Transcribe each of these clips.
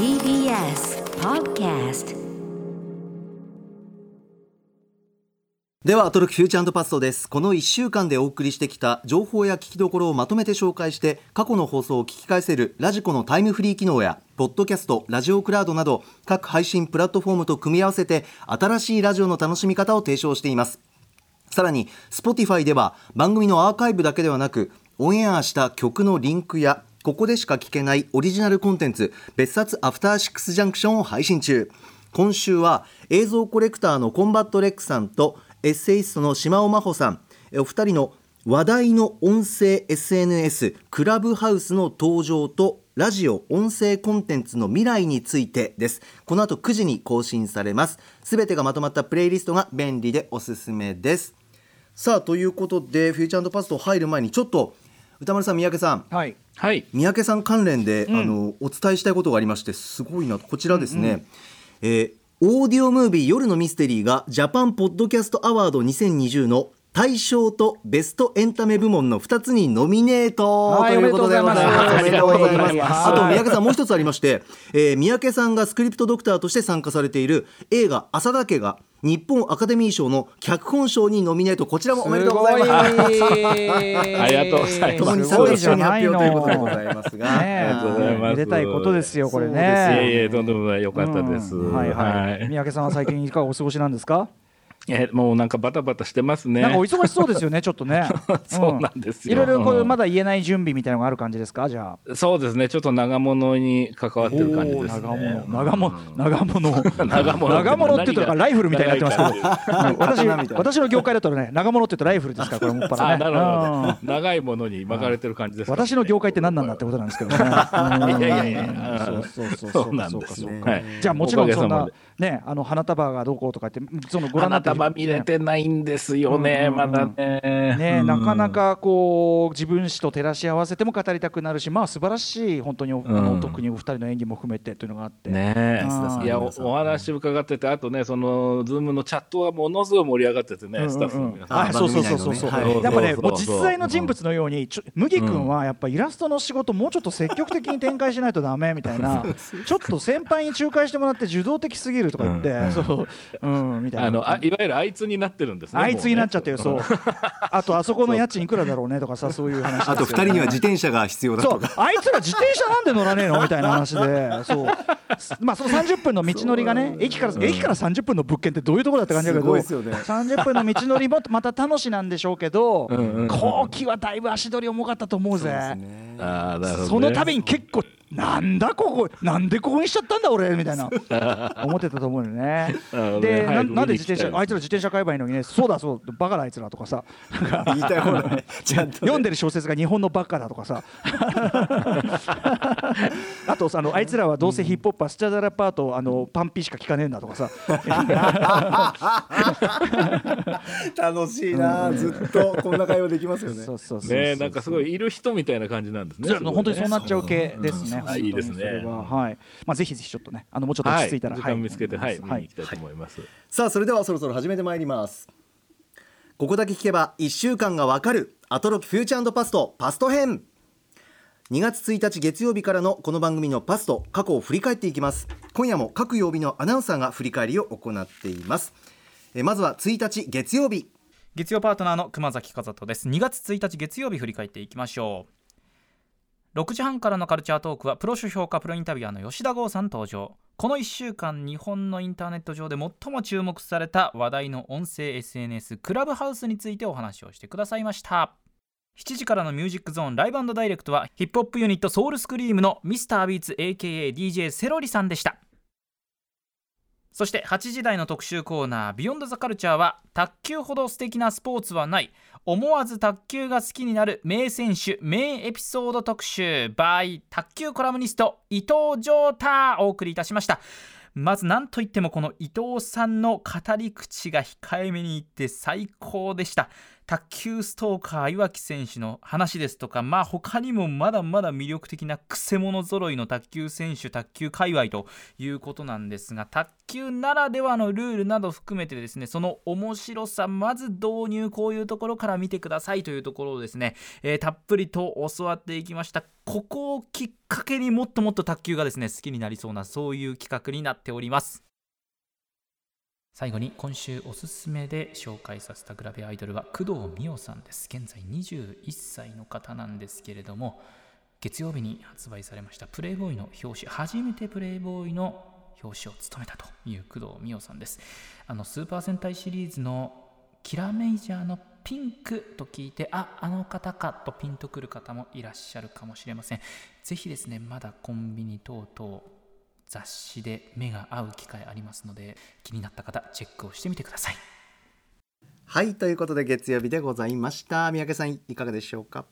TBS Podcast では、アトロクフューチャーパストです。この1週間でお送りしてきた情報や聞きどころをまとめて紹介して、過去の放送を聞き返せるラジコのタイムフリー機能や、ポッドキャスト、ラジオクラウドなど、各配信プラットフォームと組み合わせて、新しいラジオの楽しみ方を提唱しています。さらに Spotify では番組のアーカイブだけではなくオンエアした曲のリンクやここでしか聞けないオリジナルコンテンツ別冊アフターシックスジャンクションを配信中。今週は映像コレクターのコンバット REC さんとエッセイストの島尾真帆さん。お二人の話題の音声 SNS クラブハウスの登場とラジオ音声コンテンツの未来についてです。この後9時に更新されます。すべてがまとまったプレイリストが便利でおすすめです。さあということでフューチャーパスト入る前にちょっと宇多丸さん三宅さん。はい。はい。三宅さん関連で、あのお伝えしたいことがありましてすごいなこちらですね、えーオーディオムービー夜のミステリーがジャパンポッドキャストアワード2020の大賞とベストエンタメ部門の2つにノミネート。はいということでございます。おめでとうございます。あと三宅さんもう一つありまして、えー三宅さんがスクリプトドクターとして参加されている映画浅田家が日本アカデミー賞の脚本賞にノミネートこちらもおめでとうございます。すごいありがとうございます共にすごい参加賞にじゃないの発表ということでございますが。ねありがとうございますめでたいことですよ、これそういえいね。え、とんでもない、良かったです。うんはいはい。三宅さんは最近いかがお過ごしなんですか？え、もうなんかバタバタしてますね。なんかお忙しそうですよね、ちょっとね。そうなんですよいろいろこううんまだ言えない準備みたいなのがある感じですか、じゃあ。そうですね、ちょっと長物に関わってる感じですね。長物、長物、長物。長物 長物って言ったらライフルみたいになってますけど。うん私私の業界だとね、長物って言うとライフルですから、これもっぱらあ、ね。なるうんほど。長いものに巻かれてる感じですか？私の業界って何なんだってことなんですけどね。うんいやいやいやそうそうそうそうなんですそうかそうかはいじゃあもちろんそんなねあの花束がどうこうとか言ってそのご覧になって花束見れてないんですよね、うん。まだね。ねうん。なかな。かこう自分史と照らし合わせても語りたくなるしまあ素晴らしい本当におあのうん特にお二人の演技も含めてというのがあって。ねい。やおお話伺っててあとねそのズームのチャットはものすごい盛り上がっててね、うんうんうん。スタッフの皆さん。はい、そうそうそうそうやっぱね、もう実在の人物のように、ちょ麦君はやっぱイラストの仕事、もうちょっと積極的に展開しないとダメみたいな、ちょっと先輩に仲介してもらって、受動的すぎるとか言って、そう、うん、みたいな。あのあいわゆるあいつになってるんですねあいつになっちゃってる、そう。あと、あそこの家賃いくらだろうねとかさ、そういう話。あと二人には自転車が必要だそう。とか。あいつら自転車なんで乗らねえの？みたいな話で。そう。まあその30分の道のりがね駅から、駅から30分の物件ってどういうところだって感じだけすごどいですよね。30分の道のりもまた楽しなんでしょうけどんうんうん。後期はだいぶ足取り重かったと思うぜ。あーなるほどね。その度に結構なんだここなんでここにしちゃったんだ俺みたいな。思ってたと思うよね。でななんで自転車あいつら自転車買えばいいのにねそうだそうバカだあいつらとかさ言いたい放題ちゃんとね。読んでる小説が日本のバカだとかさ。あとさあのあいつらはどうせヒップホップはスチャダラパートあのパンピーしか聞かねえんだとかさ。楽しいな、ずっと。こんな会話できますよね。そうそうそうそう。ねなんかすごいいる人みたいな感じなんですねそう本当にそうなっちゃう系ですね。あいいですね。ははい。まあぜひぜひちょっとね、あのもうちょっと落ち着いたら、はい、時間見つけてはい、見にはい行きたいと思います、さあそれではそろそろ始めてまいります。ここだけ聞けば1週間がわかる。アトロキフューチャーパストパスト編。2月1日月曜日からのこの番組のパスト過去を振り返っていきます。今夜も各曜日のアナウンサーが振り返りを行っています。えまずは1日月曜日。月曜パートナーの熊崎和人です。2月1日月曜日振り返っていきましょう6時半からのカルチャートークはプロ主評価プロインタビュアーの吉田剛さん登場。この1週間日本のインターネット上で最も注目された話題の音声 SNS クラブハウスについてお話をしてくださいました。7時からのミュージックゾーンライブダイレクトはヒップホップユニットソウルスクリームの Mr.Beats AKA DJ セロリさんでした。そして8時台の特集コーナー「ビヨンドザカルチャーは卓球ほど素敵なスポーツはない思わず卓球が好きになる名選手名エピソード特集 by 卓球コラムニスト伊藤浄太お送りいたしました。まず何といってもこの伊藤さんの語り口が控えめに言って最高でした。卓球ストーカー岩城選手の話ですとか、まあ、他にもまだまだ魅力的なくせ者揃いの卓球選手卓球界隈ということなんですが卓球ならではのルールなど含めてですねその面白さまず導入こういうところから見てくださいというところをですね、えー、たっぷりと教わっていきました。ここをきっかけにもっともっと卓球がですね好きになりそうなそういう企画になっております。最後に今週おすすめで紹介させたグラビアアイドルは工藤美桜さんです。現在21歳の方なんですけれども月曜日に発売されましたプレイボーイの表紙初めてプレイボーイの表紙を務めたという工藤美桜さんです。あのスーパー戦隊シリーズのキラメイジャーのピンクと聞いてああの方かとピンとくる方もいらっしゃるかもしれません。ぜひですねまだコンビニ等々雑誌で目が合う機会ありますので気になった方チェックをしてみてください。はいということで月曜日でございました。三宅さんいかがでしょうか？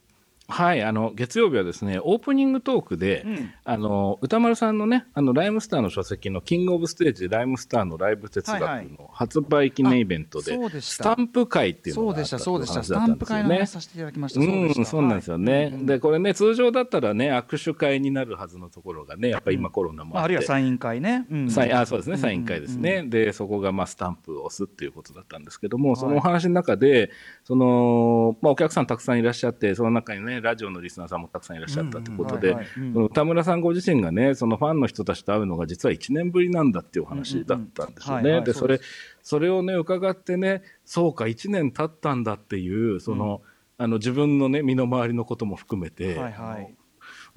はいあの月曜日はですねオープニングトークで、うん、あの歌丸さんのねあのライムスターの書籍の「キングオブステージライムスターのライブ哲学」の発売記念イベントで、はいはい、スタンプ会っていうのがあった話だったんですよね。させていただきました。うんそうなんですよね、はい、でこれね通常だったらね握手会になるはずのところがねやっぱり今コロナもあって、うん、あるいはサイン会ね、うん、サインあそうですね。サイン会ですね、うん、でそこがまあスタンプを押すっていうことだったんですけども、そのお話の中でその、まあ、お客さんたくさんいらっしゃってその中にねラジオのリスナーさんんもたくさんいらっしゃったということで、田村さんご自身がね、そのファンの人たちと会うのが実は1年ぶりなんだっていうお話だったんですよね。で、それ、それをね、伺ってね、そうか、1年経ったんだっていう、その、うん、あの自分のね、身の回りのことも含めて、はいはい、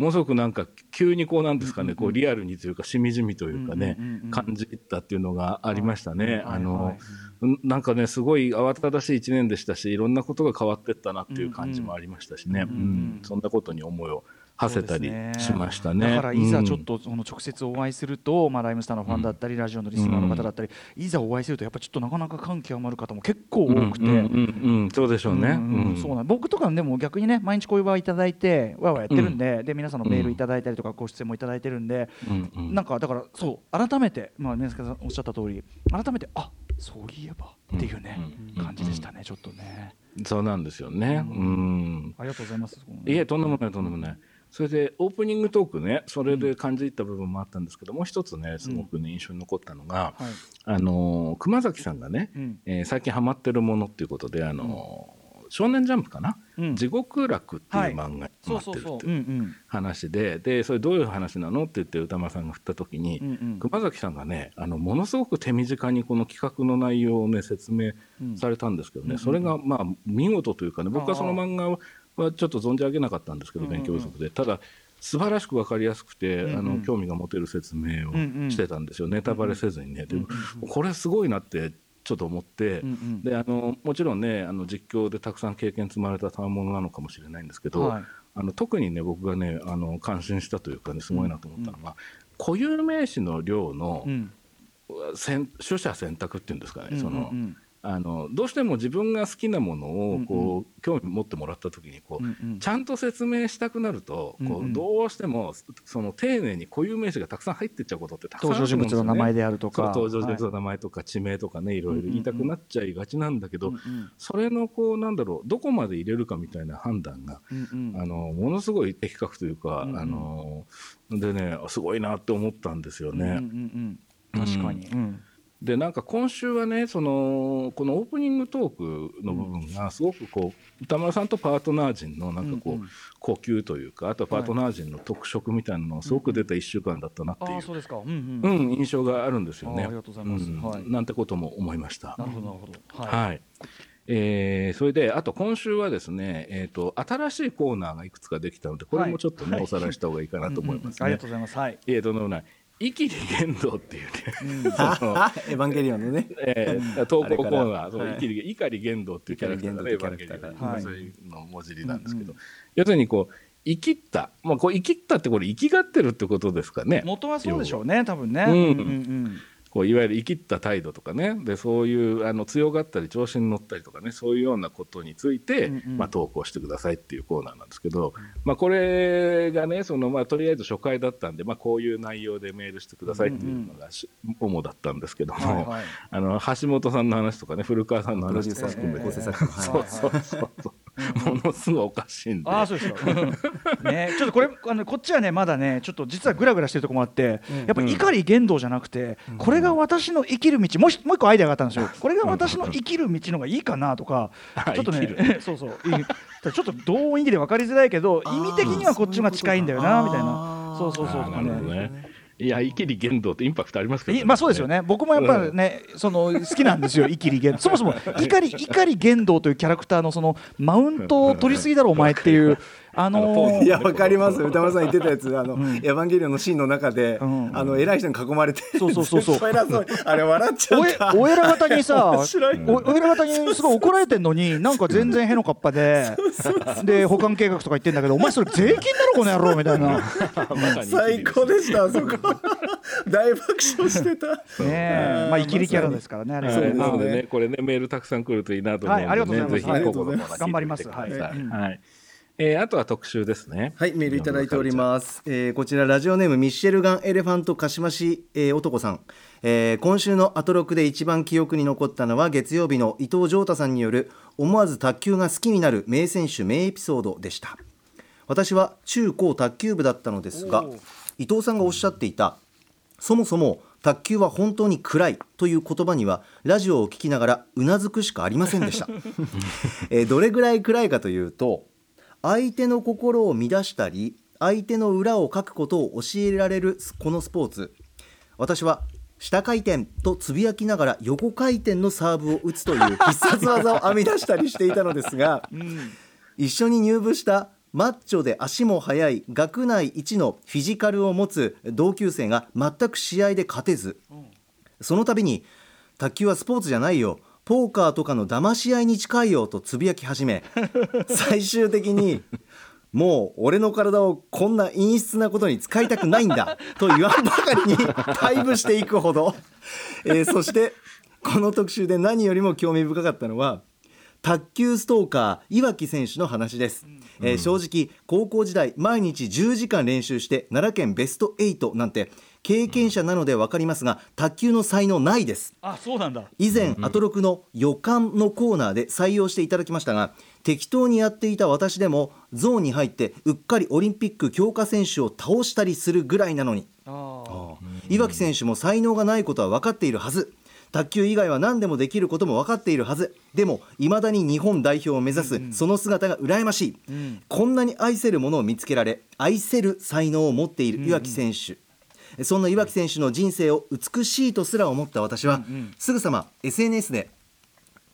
ものすごくなんか急にこうなんですかね、こうリアルにというかしみじみというかね、感じたっていうのがありましたね。あの、なんかねすごい慌ただしい1年でしたしいろんなことが変わっていったなっていう感じもありましたしね、うん。そんなことに思いを馳せたりしましたね、ね、だからいざちょっとその直接お会いすると、うん、まあ、ライムスターのファンだったり、ラジオのリスナーの方だったり、いざお会いするとやっぱちょっとなかなか感極まる方も結構多くて、そうでしょうね、そうなん僕とかでも逆にね毎日こういう場いただいてわわやってるんで,、で皆さんのメールいただいたりとかご出演もいただいてるんで、なんかだからそう改めて、まあ、宮坂さんおっしゃった通り改めてあそういえばっていうね、感じでしたねちょっとね。そうなんですよね。うん。ありがとうございます。いえとんでもないとんでもない。それでオープニングトークねそれで感じた部分もあったんですけど、もう一つねすごくね印象に残ったのが、はい、あの熊崎さんがね、うん、えー、最近ハマってるものっていうことであの、少年ジャンプかな、うん、地獄楽っていう漫画にハマってるっていう話ででそれどういう話なの？って言って歌丸さんが振った時に、熊崎さんがねあのものすごく手短にこの企画の内容をね説明されたんですけどね、うん、それがまあ見事というかね僕はその漫画はちょっと存じ上げなかったんですけど、勉強不足で。ただ素晴らしく分かりやすくて、うんうん、あの興味が持てる説明をしてたんですよ、うんうん、ネタバレせずにね、でもこれすごいなってちょっと思って、うんうん、であのもちろんねあの実況でたくさん経験積まれた賜物なのかもしれないんですけど、はい、あの特にね僕がねあの感心したというかねすごいなと思ったのが、固有名詞の量の、うん、取捨選択っていうんですかね、その、うんうんあのどうしても自分が好きなものをこう、うん。うん、興味持ってもらった時にこう、うんうん、ちゃんと説明したくなると、こうどうしてもその丁寧に固有名詞がたくさん入ってっちゃうことってたくさんあるんですよ、ね、登場人物の名前であるとか。登場人物の名前とか地名とかね、はい、いろいろ言いたくなっちゃいがちなんだけど、うんうん、それのこうなんだろうどこまで入れるかみたいな判断が、うんうん、あのものすごい的確というか、うんうん、あのでねすごいなって思ったんですよね。うんうんうん、確かに、うんでなんか今週はねそのこのオープニングトークの部分がすごくこう歌丸さんとパートナー陣のなんかこう、呼吸というかあとはパートナー陣の特色みたいなのがすごく出た1週間だったなっていう,、うん印象があるんですよね。ありがとうございます、はい、なんてことも思いました。なるほどなるほど。はい。えー、それであと今週はですね、えーと、新しいコーナーがいくつかできたのでこれもちょっとね、はい、おさらいした方がいいかなと思います、ね。ありがとうございます。はい、えー、とんでもないイキリ言動っていうね、うん、エヴァンゲリオンのね、えー、投稿コーナー、そう、はい、イキリ、碇言動っていうキャラクターがね、エヴァンゲリオン。の、そういうの文字りなんですけど、うんうん、要するにこう、生きった、まあ、こう生きったってこれ生きがってるってことですかね。元はそうでしょうね、多分ね。うん、うんうんこういわゆる生きった態度とかね。でそういうあの強がったり調子に乗ったりとかね。そういうようなことについて、うんうん、まあ、投稿してくださいっていうコーナーなんですけど、まあ、これがねその、まあ、とりあえず初回だったんで、まあ、こういう内容でメールしてくださいっていうのが、主だったんですけども、はいはい、あの橋本さんの話とかね古川さんの話とか含めて、そうそうそうそう ものすごいおかしいんで。あそうですか。ね、ちょっとこれあのこっちはねまだねちょっと実はグラグラしてるところもあって、うん、やっぱ怒言動じゃなくて、うん、これが私の生きる道もうもう一個アイデアがあったんですよ。これが私の生きる道のがいいかなとか、ちょっとね そうそうちょっと同意義で分かりづらいけど意味的にはこっちが近いんだよなみたいな。そうそうそうとかね。いや、イキリ言動ってインパクトありますけど、ね、まあそうですよね。僕もやっぱりね、うん、その好きなんですよ。イキリ言動。そもそも怒り怒り言動というキャラクターのそのマウントを取りすぎだろお前っていうあのー、いやわかります。歌丸さん言ってたやつあの、うん、エヴァンゲリオンのシーンの中で、うん、あの偉い人に囲まれてそうそうそうそう。あれ笑っちゃった。お偉方にさお偉方にすごい怒られてんのになんか全然へのかっぱでで保管計画とか言ってんだけどお前それ税金だろこの野郎みたいな。最高でしたあそこ。大爆笑してた。ねまあ生きりキャラですからねあれなのでね。これねメールたくさん来るといいなと思うので、ね、はい、ありがとうございます。頑張ります。はい、はいえー、あとは特集ですね。はい、メールいただいております。えー、こちらラジオネームミッシェルガンエレファント鹿島市、えー、男さん。えー、今週のアトロクで一番記憶に残ったのは月曜日の伊藤浄太さんによる思わず卓球が好きになる名選手名エピソードでした私は中高卓球部だったのですが伊藤さんがおっしゃっていたそもそも卓球は本当に暗いという言葉にはラジオを聞きながらうなずくしかありませんでした、えー、どれぐらい暗いかというと相手の心を乱したり相手の裏をかくことを教えられるこのスポーツ。私は下回転とつぶやきながら横回転のサーブを打つという必殺技を編み出したりしていたのですが、うん、一緒に入部したマッチョで足も速い学内一のフィジカルを持つ同級生が全く試合で勝てず、うん、その度に卓球はスポーツじゃないよポーカーとかの騙し合いに近いよとつぶやき始め 最終的にもう俺の体をこんな陰湿なことに使いたくないんだと言わんばかりに退部していくほど、えー、そしてこの特集で何よりも興味深かったのは卓球ストーカー岩城選手の話です、うん、えー、正直高校時代毎日10時間練習して奈良県ベスト8なんて経験者なので分かりますが卓球の才能ないです。あそうなんだ。以前、アトロクの予感のコーナーで採用していただきましたが適当にやっていた私でもゾーンに入ってうっかりオリンピック強化選手を倒したりするぐらいなのに。岩城選手も才能がないことは分かっているはず。卓球以外は何でもできることも分かっているはず。でもいまだに日本代表を目指す、その姿が羨ましい、うん、こんなに愛せるものを見つけられ愛せる才能を持っている岩城選手、そんな岩城選手の人生を美しいとすら思った私は、うんうん、すぐさま SNS で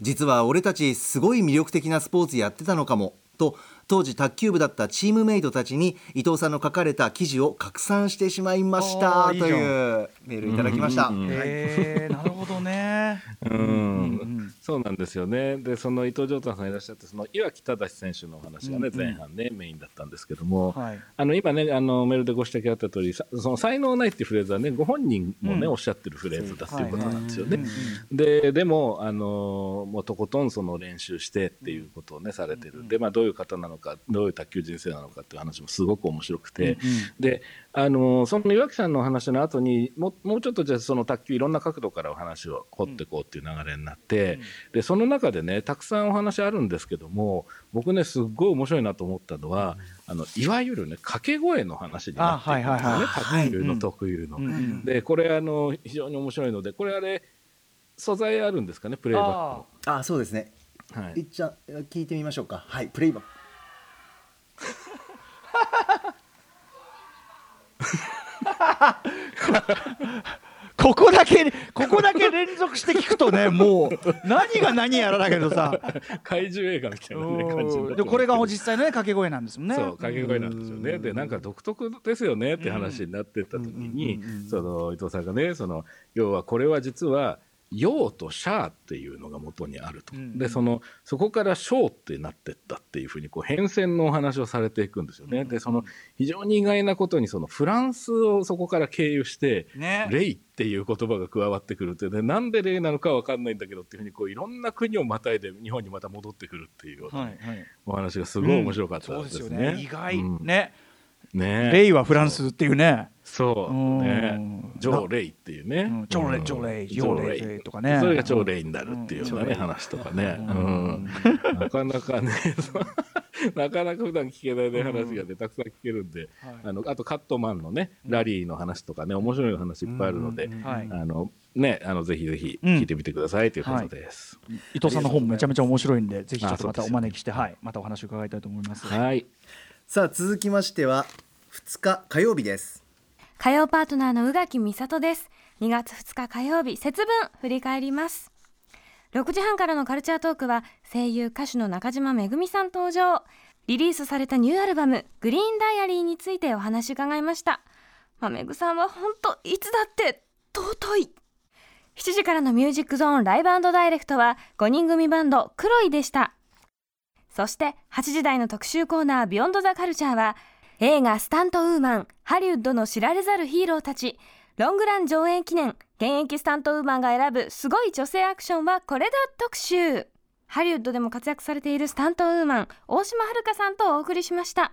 実は俺たちすごい魅力的なスポーツやってたのかもと当時卓球部だったチームメイトたちに伊藤さんの書かれた記事を拡散してしまいましたというメールいただきました。えー、なるほどね。うん、そうなんですよね。で、その伊藤城太さんいらっしゃって、その岩城忠選手の話がね、前半ね、メインだったんですけども、はい、あの今ね、あのメールでご指摘あった通り、その才能ないっていうフレーズはね、ご本人もね、おっしゃってるフレーズだっていうことなんですよね。で、でもあのもうとことんその練習してっていうことをねされてる。で、まあどういう方なののかどういう卓球人生なのかっていう話もすごく面白くて、うんうん、であのその岩城さんの話の後にももうちょっとじゃあその卓球いろんな角度からお話を掘っていこうっていう流れになって、うん、でその中でねたくさんお話あるんですけども僕ねすっごい面白いなと思ったのは、うん、あのいわゆるね掛け声の話になっていくんですよね、卓球の特有の。でこれあの非常に面白いのでこれあれ素材あるんですかねプレイバックの。あそうですね。はい、一応聞いてみましょうか。はい、プレイバック。ここだけここだけ連続して聞くとね もう何が何やらだけどさ。怪獣映画みたいなね感じでこれが実際のね掛け声なんですもんね。そう掛け声なんですよね。でなんか独特ですよねって話になってった時にその伊藤さんがねその要はこれは実は陽とシャーっていうのが元にあると、うん、でそのそこから小ってなってったっていうふうにこう変遷のお話をされていくんですよね、うん、でその非常に意外なことにそのフランスをそこから経由して、ね、レイっていう言葉が加わってくるってでなんでレイなのか分かんないんだけどっていうふうにこういろんな国をまたいで日本にまた戻ってくるっていうような、お話がすごい面白かったですね。うん、すね。意外、ねね、レイはフランスっていうね。そう。ね。ジョーレイっていうね。ジョーレイ、ジョーレイ、ジョーレイ。とかね。それがジョーレイになるっていうようなね、話とかね。なかなかね、なかなか普段聞けないね話がね、たくさん聞けるんで、あの、あとカットマンのね、ラリーの話とかね、面白い話いっぱいあるので、あの、ね、あのぜひぜひ聞いてみてくださいということです。伊藤さんの本めちゃめちゃ面白いんで、ぜひちょっとまたお招きして、はい、またお話を伺いたいと思います。はい。さあ続きましては2日火曜日です。火曜パートナーの宇垣美里です。2月2日火曜日節分振り返ります。6時半からのカルチャートークは声優歌手の中島めぐみさん登場。リリースされたニューアルバムグリーンダイアリーについてお話伺いました。まめぐさんは本当いつだって尊い。7時からのミュージックゾーンライブダイレクトは5人組バンドクロイでした。そして8時台の特集コーナービヨンドザカルチャーは映画スタントウーマンハリウッドの知られざるヒーローたち。ロングラン上演記念現役スタントウーマンが選ぶすごい女性アクションはこれだ特集。ハリウッドでも活躍されているスタントウーマン大島遥さんとお送りしました。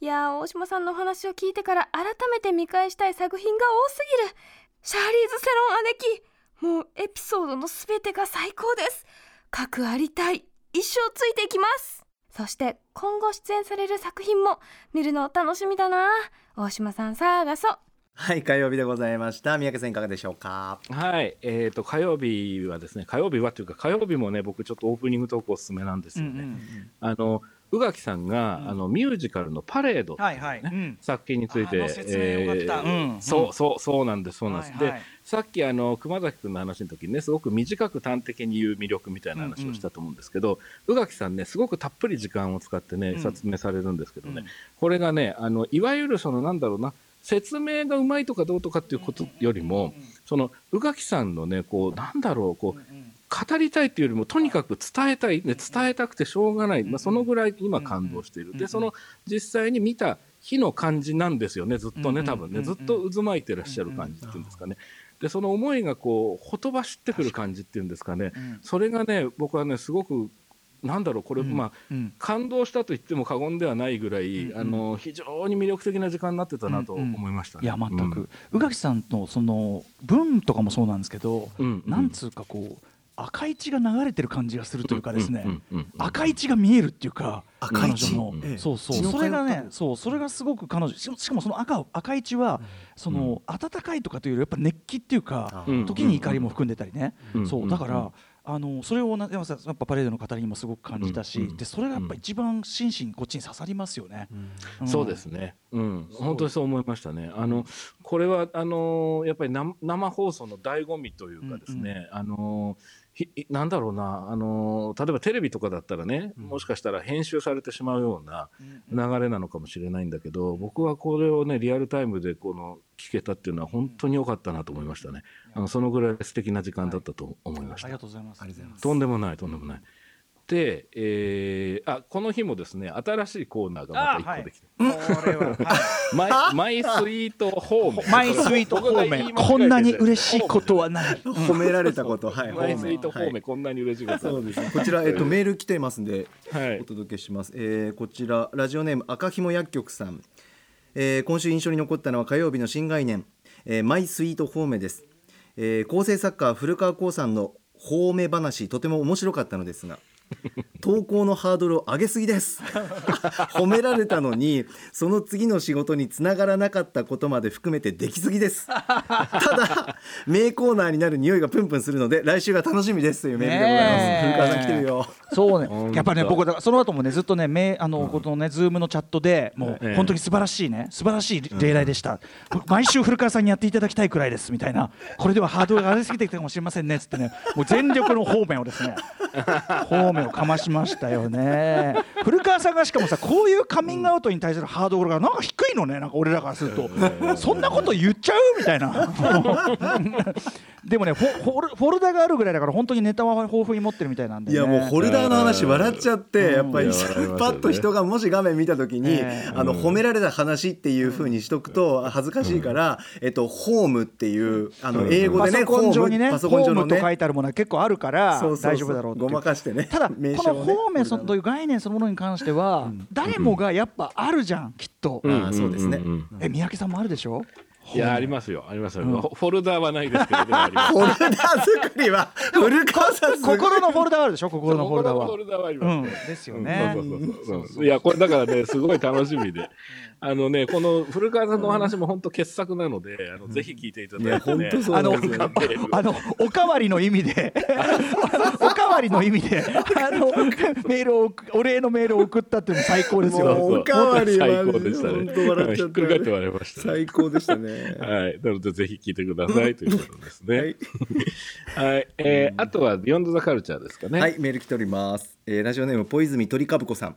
いやー大島さんのお話を聞いてから改めて見返したい作品が多すぎる。シャーリーズ・セロン姉貴もうエピソードのすべてが最高です。核ありたい。一生ついていきます。そして今後出演される作品も見るの楽しみだな。大島さん探そうはい火曜日でございました。三宅さんいかがでしょうか？はいえーと、火曜日はですね火曜日はというか火曜日もね僕ちょっとオープニングトークおすすめなんですよね、うんうんうん、あの宇垣さんが、うん、あのミュージカルの「パレード」ね、はいはい。うん、作品について、えーうん、そうそうそうなんですそうなんです、はいはい、でさっきあの熊崎君の話の時にねすごく短く端的に言う魅力みたいな話をしたと思うんですけど、宇垣さんねすごくたっぷり時間を使ってね説明されるんですけどね、これがねあのいわゆるそのなんだろうな説明がうまいとかどうとかっていうことよりも、その宇垣さんのねこうなんだろうこう、語りたいっていうよりもとにかく伝えたい、ね、伝えたくてしょうがない、まあ、そのぐらい今感動している、でその実際に見た日の感じなんですよねずっとね多分ねずっと渦巻いてらっしゃる感じっていうんですかね。でその思いがこうほとばしってくる感じっていうんですかね、それがね僕はねすごくなんだろうこれ、まあ、うん、感動したと言っても過言ではないぐらい、うん、あの非常に魅力的な時間になってたなと思いました、ね、いや全く、宇垣さんのその文とかもそうなんですけど、うん、なんつうかこう赤い血が流れてる感じがするというかですね、赤い血が見えるっていうか赤い血？の、そうそう。それがねそうそれがすごく彼女しかもその赤赤い血は、その温かいとかというよりやっぱ熱気っていうか、時に怒りも含んでたりね、そう。だから、あのそれをなやっぱパレードの語りにもすごく感じたし、でそれがやっぱ一番心身こっちに刺さりますよね。そうですね。うん、本当にそう思いましたね。あのこれはあのやっぱり生放送の醍醐味というかですね、あのなんだろうなあの例えばテレビとかだったらね、もしかしたら編集されてしまうような流れなのかもしれないんだけど、僕はこれをねリアルタイムでこの聞けたっていうのは本当に良かったなと思いましたね。あのそのぐらい素敵な時間だったと思いました。ありがとうございます。とんでもないとんでもない。で、えー、あこの日もですね新しいコーナーがまた一個できて、はい、マイマイスイートホームマイスイートホームこんなに嬉しいことはない。褒められたこと。はい。マイスイートホーム、こんなに嬉しいこと。そうです、ね、こちら、えっと、メール来てますんで、はい、お届けします、えー、こちらラジオネーム赤ひも薬局さん、えー、今週印象に残ったのは火曜日の新概念、えー、マイスイートホームです、えー、構成作家古川光さんの褒め話とても面白かったのですが投稿のハードルを上げすぎです。褒められたのにその次の仕事につながらなかったことまで含めてできすぎです。ただ名コーナーになる匂いがプンプンするので来週が楽しみですというメールでございます。古川さん来てるよ。そうね。やっぱね僕その後もねずっとねめあの、このねズームのチャットでもう本当に素晴らしいね。素晴らしい例題でした、毎週古川さんにやっていただきたいくらいですみたいな。これではハードルが上がりすぎてきたかもしれませんねっつってね。もう全力の方面をですね。方面をかましましたよね。古川さんがしかもさこういうカミングアウトに対するハードルがなんか低いのねなんか俺らからすると。そんなこと言っちゃう？みたいな。でもねフォルフォルダがあるぐらいだから本当にネタは豊富に持ってるみたいなんで、ね、いやもうホルダーの話笑っちゃって、やっぱりパッと人がもし画面見た時に、あの褒められた話っていうふうにしとくと恥ずかしいから、えっとホームっていうあの英語でね、パソコン上にねパソコン上のね。書いてあるものは結構あるから大丈夫だろう。ごまかしてね。ただこのホームそという概念そのものに関しては、誰もがやっぱあるじゃんきっと、そうですね、え三宅さんもあるでしょ？いやありますよ。ありますよ、うん、フォルダーはないですけど フォルダー作りは古川さん心のフォルダーあるでしょ？心のフォルダーは。フォルダーはあります、うん、ですよね、いやこれだからねすごい楽しみで あのね、この古川さんのお話も本当傑作なので、あの、ぜひ聞いていただいて、ね、あの、あの、おかわりの意味で、おかわりの意味で、あの、メールを、お礼のメールを送ったっていうの最高ですよ。おかわり最高でしたね。本当笑っちゃった。ひっくり返って笑いました、最高でしたね。はい。なので、ぜひ聞いてくださいということですね。はい。はい。えー、あとは、ビヨンドザカルチャーですかね。はい、メール来ております。えー、ラジオネーム、ポイズミ鳥かぶこさん。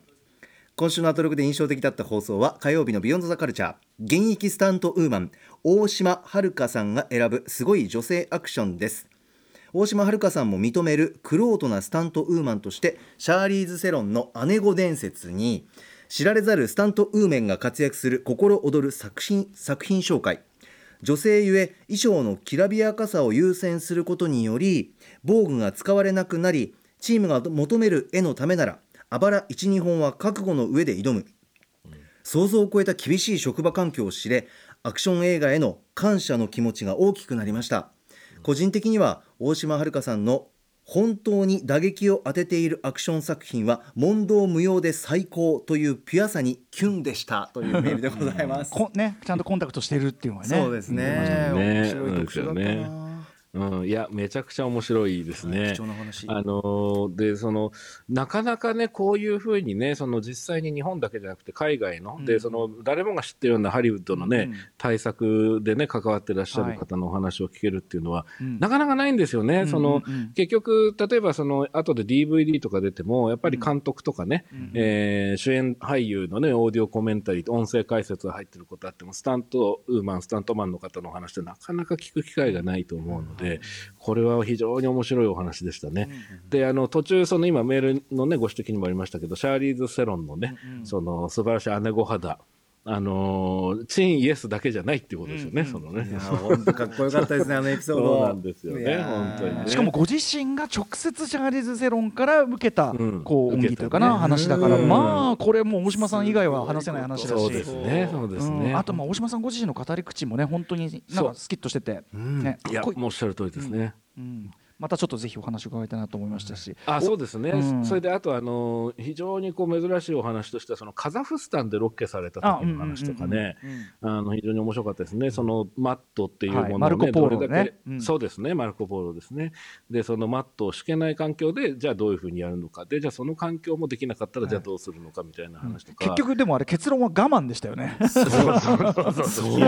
今週のアトロクで印象的だった放送は火曜日のビヨンドザカルチャー現役スタントウーマン大島遥さんが選ぶすごい女性アクションです。大島遥さんも認めるクロートなスタントウーマンとしてシャーリーズ・セロンの姉御伝説に知られざるスタントウーメンが活躍する心躍る作品作品紹介。女性ゆえ衣装のきらびやかさを優先することにより防具が使われなくなりチームが求める絵のためならあばら12本は覚悟の上で挑む、想像を超えた厳しい職場環境を知れアクション映画への感謝の気持ちが大きくなりました個人的には大島遥さんの本当に打撃を当てているアクション作品は問答無用で最高というピュアさにキュンでしたというメールでございます。ね、ちゃんとコンタクトしてるっていうのはね。そうですね。ね面白い特集だったな。うん、いや、めちゃくちゃ面白いですね。あので、その、なかなかね、こういうふうにね、その実際に日本だけじゃなくて海外の、うん、で、その、誰もが知ってるようなハリウッドのね、うん、対策でね、関わってらっしゃる方のお話を聞けるっていうのは、はい、なかなかないんですよね。その、結局、例えばその、後で DVD とか出ても、やっぱり監督とかね、うん、えー、主演俳優のね、オーディオコメンタリーと音声解説が入ってることあっても、スタントウーマン、スタントマンの方のお話ってなかなか聞く機会がないと思うので、で、これは非常に面白いお話でしたね。で、あの、途中、その今メールのね、ご指摘にもありましたけど、シャーリーズ・セロンのね、その素晴らしい姉御肌、あのー、チンイエスだけじゃないっていうことですよね、うん、そのね。本当かっこよかったですね、あのエピソード。そうなんですよね、本当に、ね、しかもご自身が直接シャーリーズ・セロンから受けた、うん、こう、恩義というかな、ね、話だから、まあ、これもう大島さん以外は話せない話だし。そうですね、そうですね。あと、まあ、大島さんご自身の語り口もね、本当になんかスキッとしてて、ね、いや、もうおっしゃる通りですね。うんまたちょっとぜひお話伺いたいなと思いましたし、あそうですね、うん、それであとあの非常にこう珍しいお話としてはそのカザフスタンでロケされた時の話とかね。あの非常に面白かったですね。そのマットっていうものをね、はい、どれだけ、うん、そうですねマルコ・ポーロですね。でそのマットを敷けない環境でじゃあどういうふうにやるのか。でじゃあその環境もできなかったらじゃあどうするのかみたいな話とか、はいうん、結局でもあれ結論は我慢でしたよね。そうそうそうそう。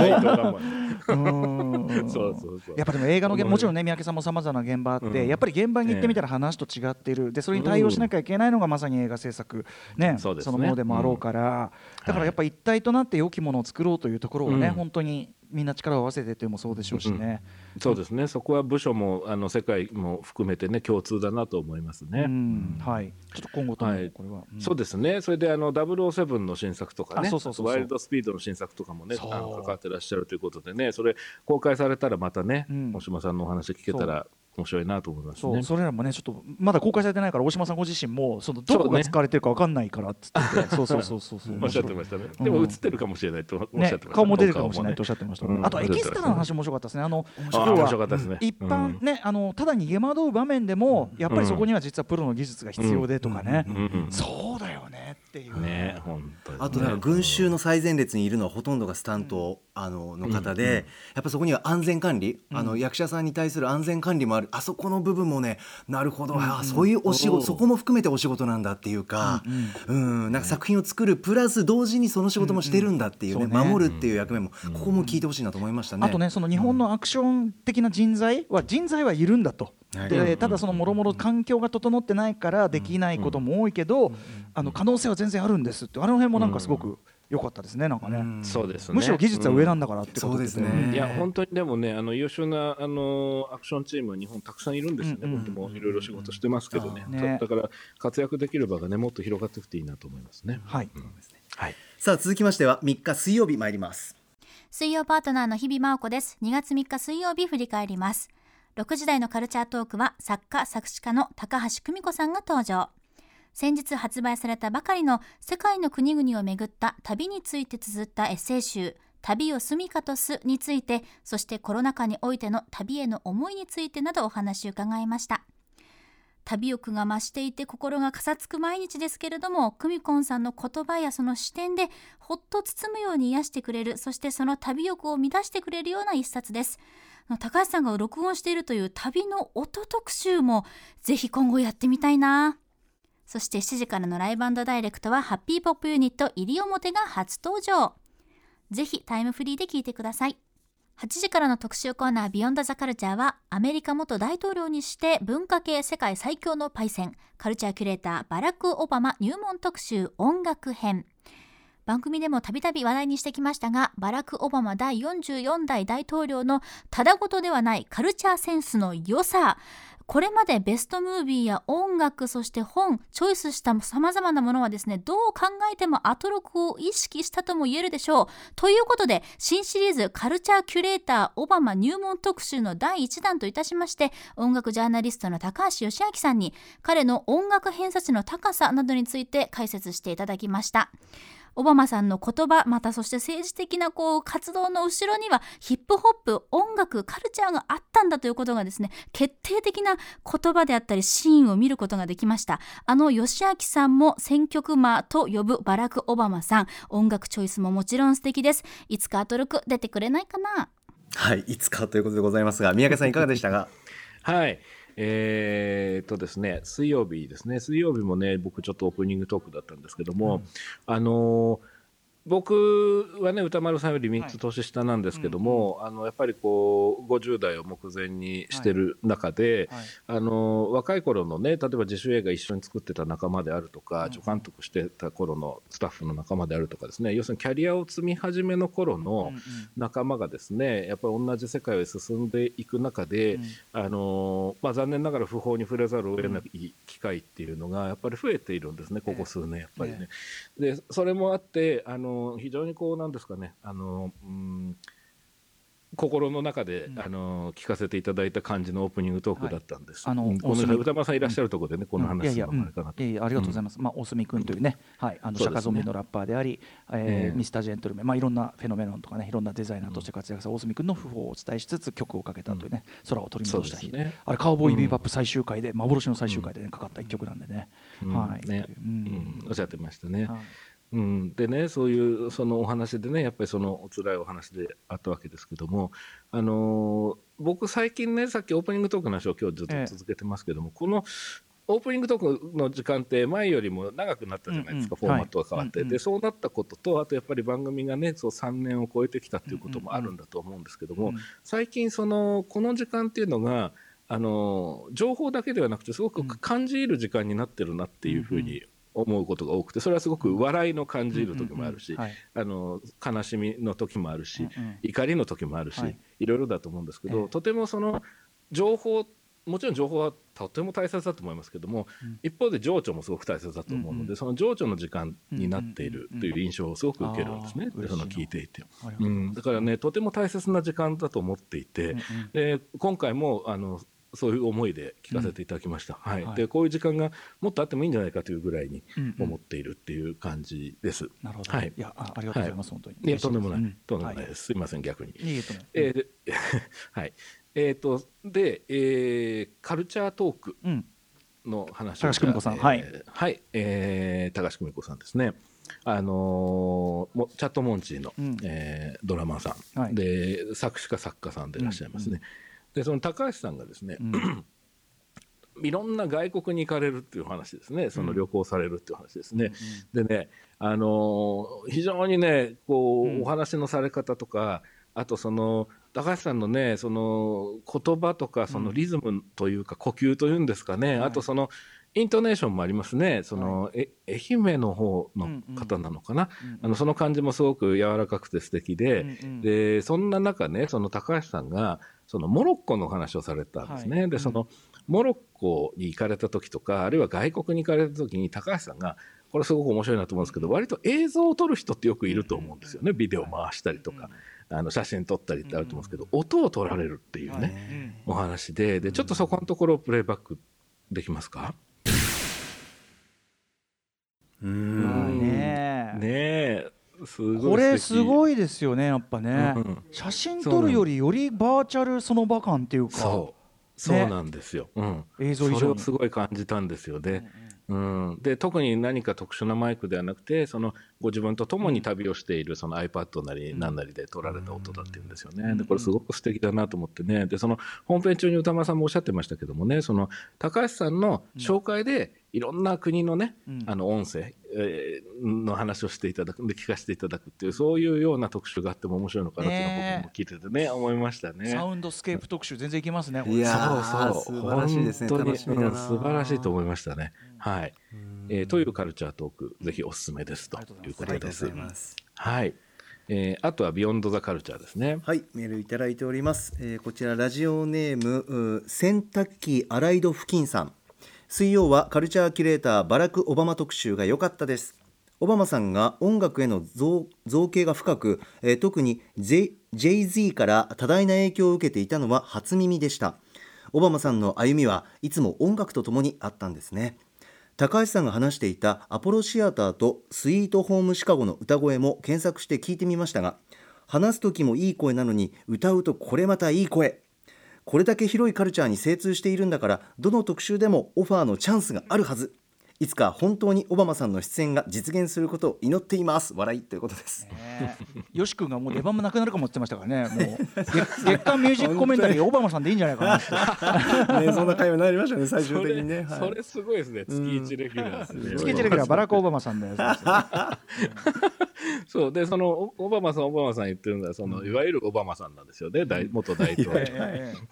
やっぱでも映画のもちろんね三宅さんもさまざまな現場あって、やっぱり現場場に行ってみたら話と違っている、でそれに対応しなきゃいけないのがまさに映画制作、ねそのものでもあろうから、だからやっぱ一体となって良きものを作ろうというところをね、本当にみんな力を合わせてというのもそうでしょうしね、うん、そうですね。そこは部署もあの世界も含めてね共通だなと思いますね、うん、はい。ちょっと今後ともこれは、はいうん、そうですね。それであの007の新作とかねワイルドスピードの新作とかもねあの関わってらっしゃるということでねそれ公開されたらまたね、大島さんのお話聞けたら面白いなと思います、ね、それらもねちょっとまだ公開されてないから大島さんご自身もそのどこが使われてるか分かんないからっつって、そうそうそうそうそう。おっしゃってましたね、でも映ってるかもしれないとおっしゃってました、ね、顔も出るかもしれないとおっしゃってました、あとエキストラの話面白かったですね。あの面白かったですね。一般ね、あのただ逃げ惑う場面でもやっぱりそこには実はプロの技術が必要でとかね、そうだよねっていう。ね本当あとなんか群衆の最前列にいるのはほとんどがスタント、あのの方で、やっぱそこには安全管理、あの役者さんに対する安全管理もある。あそこの部分もねなるほど、あそういうお仕事そこも含めてお仕事なんだっていうか、うんなんか作品を作るプラス同時にその仕事もしてるんだっていうね,、守るっていう役目も、ここも聞いてほしいなと思いましたね。あとねその日本のアクション的な人材は人材はいるんだとでただそのもろもろ環境が整ってないからできないことも多いけど、あの可能性は全然あるんですってあの辺もなんかすごく。良かったですねなんかね。そうです、ね、むしろ技術は上なんだからってことですね。いや本当にでもねあの優秀なあのアクションチームは日本たくさんいるんですよね。僕もいろいろ仕事してますけどね。ねだから活躍できる場がねもっと広がっていくといいなと思いますね。はい。はい。さあ続きましては3日水曜日参ります。水曜パートナーの日々真央子です。2月3日水曜日振り返ります。6時台のカルチャートークは作家作詞家の高橋久美子さんが登場。先日発売されたばかりの世界の国々をめぐった旅について綴ったエッセイ集旅を住みかとすについてそしてコロナ禍においての旅への思いについてなどお話を伺いました旅欲が増していて心がかさつく毎日ですけれども久美子さんの言葉やその視点でほっと包むように癒してくれるそしてその旅欲を乱してくれるような一冊です高橋さんが録音しているという旅の音特集もぜひ今後やってみたいなそして7時からのライブダイレクトはハッピーポップユニット入表が初登場。ぜひタイムフリーで聴いてください。8時からの特集コーナービヨンドザカルチャーはアメリカ元大統領にして文化系世界最強のパイセンカルチャーキュレーターバラク・オバマ入門特集音楽編番組でもたびたび話題にしてきましたがバラク・オバマ第44代大統領のただごとではないカルチャーセンスの良さこれまでベストムービーや音楽そして本チョイスしたさまざまなものはですねどう考えてもアトロクを意識したとも言えるでしょう。ということで新シリーズカルチャーキュレーターオバマ入門特集の第1弾といたしまして音楽ジャーナリストの高橋義明さんに彼の音楽偏差値の高さなどについて解説していただきました。オバマさんの言葉またそして政治的なこう活動の後ろにはヒップホップ音楽カルチャーがあったんだということがですね決定的な言葉であったりシーンを見ることができました。あの吉明さんも選曲マと呼ぶバラク・オバマさん。音楽チョイスももちろん素敵です。いつかアトルク出てくれないかな？はいいつかということでございますが宮家さんいかがでしたか？はいえー、とですね、水曜日ですね、水曜日もね、僕ちょっとオープニングトークだったんですけども、うん、あのー僕はね歌丸さんより3つ年下なんですけども、はいうん、あのやっぱりこう50代を目前にしてる中で、はい。はい、あの若い頃のね例えば自主映画一緒に作ってた仲間であるとか、助監督してた頃のスタッフの仲間であるとかですね要するにキャリアを積み始めの頃の仲間がですねやっぱり同じ世界を進んでいく中で、うん、あのまあ、残念ながら不法に触れざるを得ない機会っていうのがやっぱり増えているんですねここ数年やっぱりね。でそれもあってあの非常にこうなんですかね。あの、うん心の中で、うん、あの聞かせていただいた感じのオープニングトークだったんです。はい、あの、うん、この歌丸さんいらっしゃるところでね、この話すのもあれかなと。いやいや、ありがとうございます。まあ、大隅君というね、はい、あの、釈迦ゾンビのラッパーであり、えー、ミスタージェントルメン、まあ、いろんなフェノメノンとかね、いろんなデザイナーとして活躍した大隅君の訃報をお伝えしつつ、曲をかけたというね、空を取り戻した日。ね、あれ、カウボーイビーバップ最終回で、幻の最終回でね、かかった一曲なんでね。はい。ね、うん、おっしゃってましたね。はいうん、でねそういうそのお話でねやっぱりそのお辛いお話であったわけですけども、あのー、僕最近ねさっきオープニングトークの話を今日ずっと続けてますけども、ええ、このオープニングトークの時間って前よりも長くなったじゃないですか、うん。うん、フォーマットが変わって、はい、でそうなったこととあとやっぱり番組がねそう3年を超えてきたっていうこともあるんだと思うんですけども、うん。うん、最近そのこの時間っていうのがあの情報だけではなくてすごく感じる時間になってるなっていうふうに思うことが多くてそれはすごく笑いの感じる時もあるし、あの悲しみの時もあるし、うんうん、怒りの時もあるし、はい、いろいろだと思うんですけど、えー、とてもその情報もちろん情報はとても大切だと思いますけども、うん、一方で情緒もすごく大切だと思うので、うんうん、その情緒の時間になっているという印象をすごく受けるんですね、うんうん、その聞いていて、うん、だからねとても大切な時間だと思っていて、うんうん、で今回もあのそういう思いで聞かせていただきました、うん、はい、はい、でこういう時間がもっとあってもいいんじゃないかというぐらいに思っているっていう感じです。うんうん、なるほど、はい、いやありがとうございます、はい、本当に。い。やとんでもない、うん、とんでもないです、すいません逆に。いいとえー、で はい。えーとで、えー、カルチャートークの話を、高橋久美子さん、はい、はい、えー、高橋久美子さんですね。あのー、チャットモンチーの、うん、えー、ドラマーさん、はい、で作詞家作家さんでいらっしゃいますね。うんうんでその高橋さんがですね、うん。いろんな外国に行かれるっていう話ですね、その旅行されるっていう話ですね。うん、でね、あのー、非常にね、こう、うん、お話のされ方とか、あとその、高橋さんのねその言葉とかそのリズムというか呼吸というんですかね、うん、あとそのイントネーションもありますね。その、はい、愛媛の方の方なのかな、うんうん、あのその感じもすごく柔らかくて素敵で、うんうん、でそんな中ねその高橋さんがそのモロッコの話をされたんですね。はい、でそのモロッコに行かれた時とかあるいは外国に行かれた時に高橋さんがこれすごく面白いなと思うんですけど割と映像を撮る人ってよくいると思うんですよね。ビデオ回したりとか。あの写真撮ったりってあると思うんですけど、音を撮られるっていうね、お話で。でちょっとそこのところをプレイバックできますか？うん。ねえこれすごいですよねやっぱね、うん、写真撮るよりよりバーチャルその場感っていうか。そう。そうなんですよ、うん、映像以上すごい感じたんですよ。ね、うん、うん、で特に何か特殊なマイクではなくてそのご自分と共に旅をしているその iPad なり何なりで撮られた音だっていうんですよね。でこれすごく素敵だなと思ってねでその本編中に歌丸さんもおっしゃってましたけどもねその高橋さんの紹介でいろんな国のね、あの音声、えー、の話をしていただくで聞かせていただくっていうそういうような特集があっても面白いのかなっていうのを僕も聞いててね思いましたね。サウンドスケープ特集全然いけますね。いやそうそう素晴らしいですね。本当に、うん、素晴らしいと思いましたね。はい。えー、というカルチャートークぜひおすすめですということです。はい。えー、あとはビヨンドザカルチャーですね。はい、メールいただいております。えー、こちらラジオネーム洗濯機アライド付近さん。水曜はカルチャーキュレーターバラク・オバマ特集が良かったです。オバマさんが音楽への造形が深く、えー、特に Jay-Z から多大な影響を受けていたのは初耳でした。オバマさんの歩みはいつも音楽とともにあったんですね。高橋さんが話していたアポロシアターとスイートホームシカゴの歌声も検索して聞いてみましたが話す時もいい声なのに歌うとこれまたいい声。これだけ広いカルチャーに精通しているんだからどの特集でもオファーのチャンスがあるはず。いつか本当にオバマさんの出演が実現することを祈っています。笑いということです、よし君がもう出番もなくなるかもって言ってましたからね。もう月間ミュージックコメンタリーオバマさんでいいんじゃないかな。ねそんな会話になりましたね最終的にね。それはい、それすごいですね。月一レギュラー、ね、月一レギュラーバラクオバマさんです。そう。でそのオバマさんオバマさん言ってるのはその、いわゆるオバマさんなんですよね。大元大統領。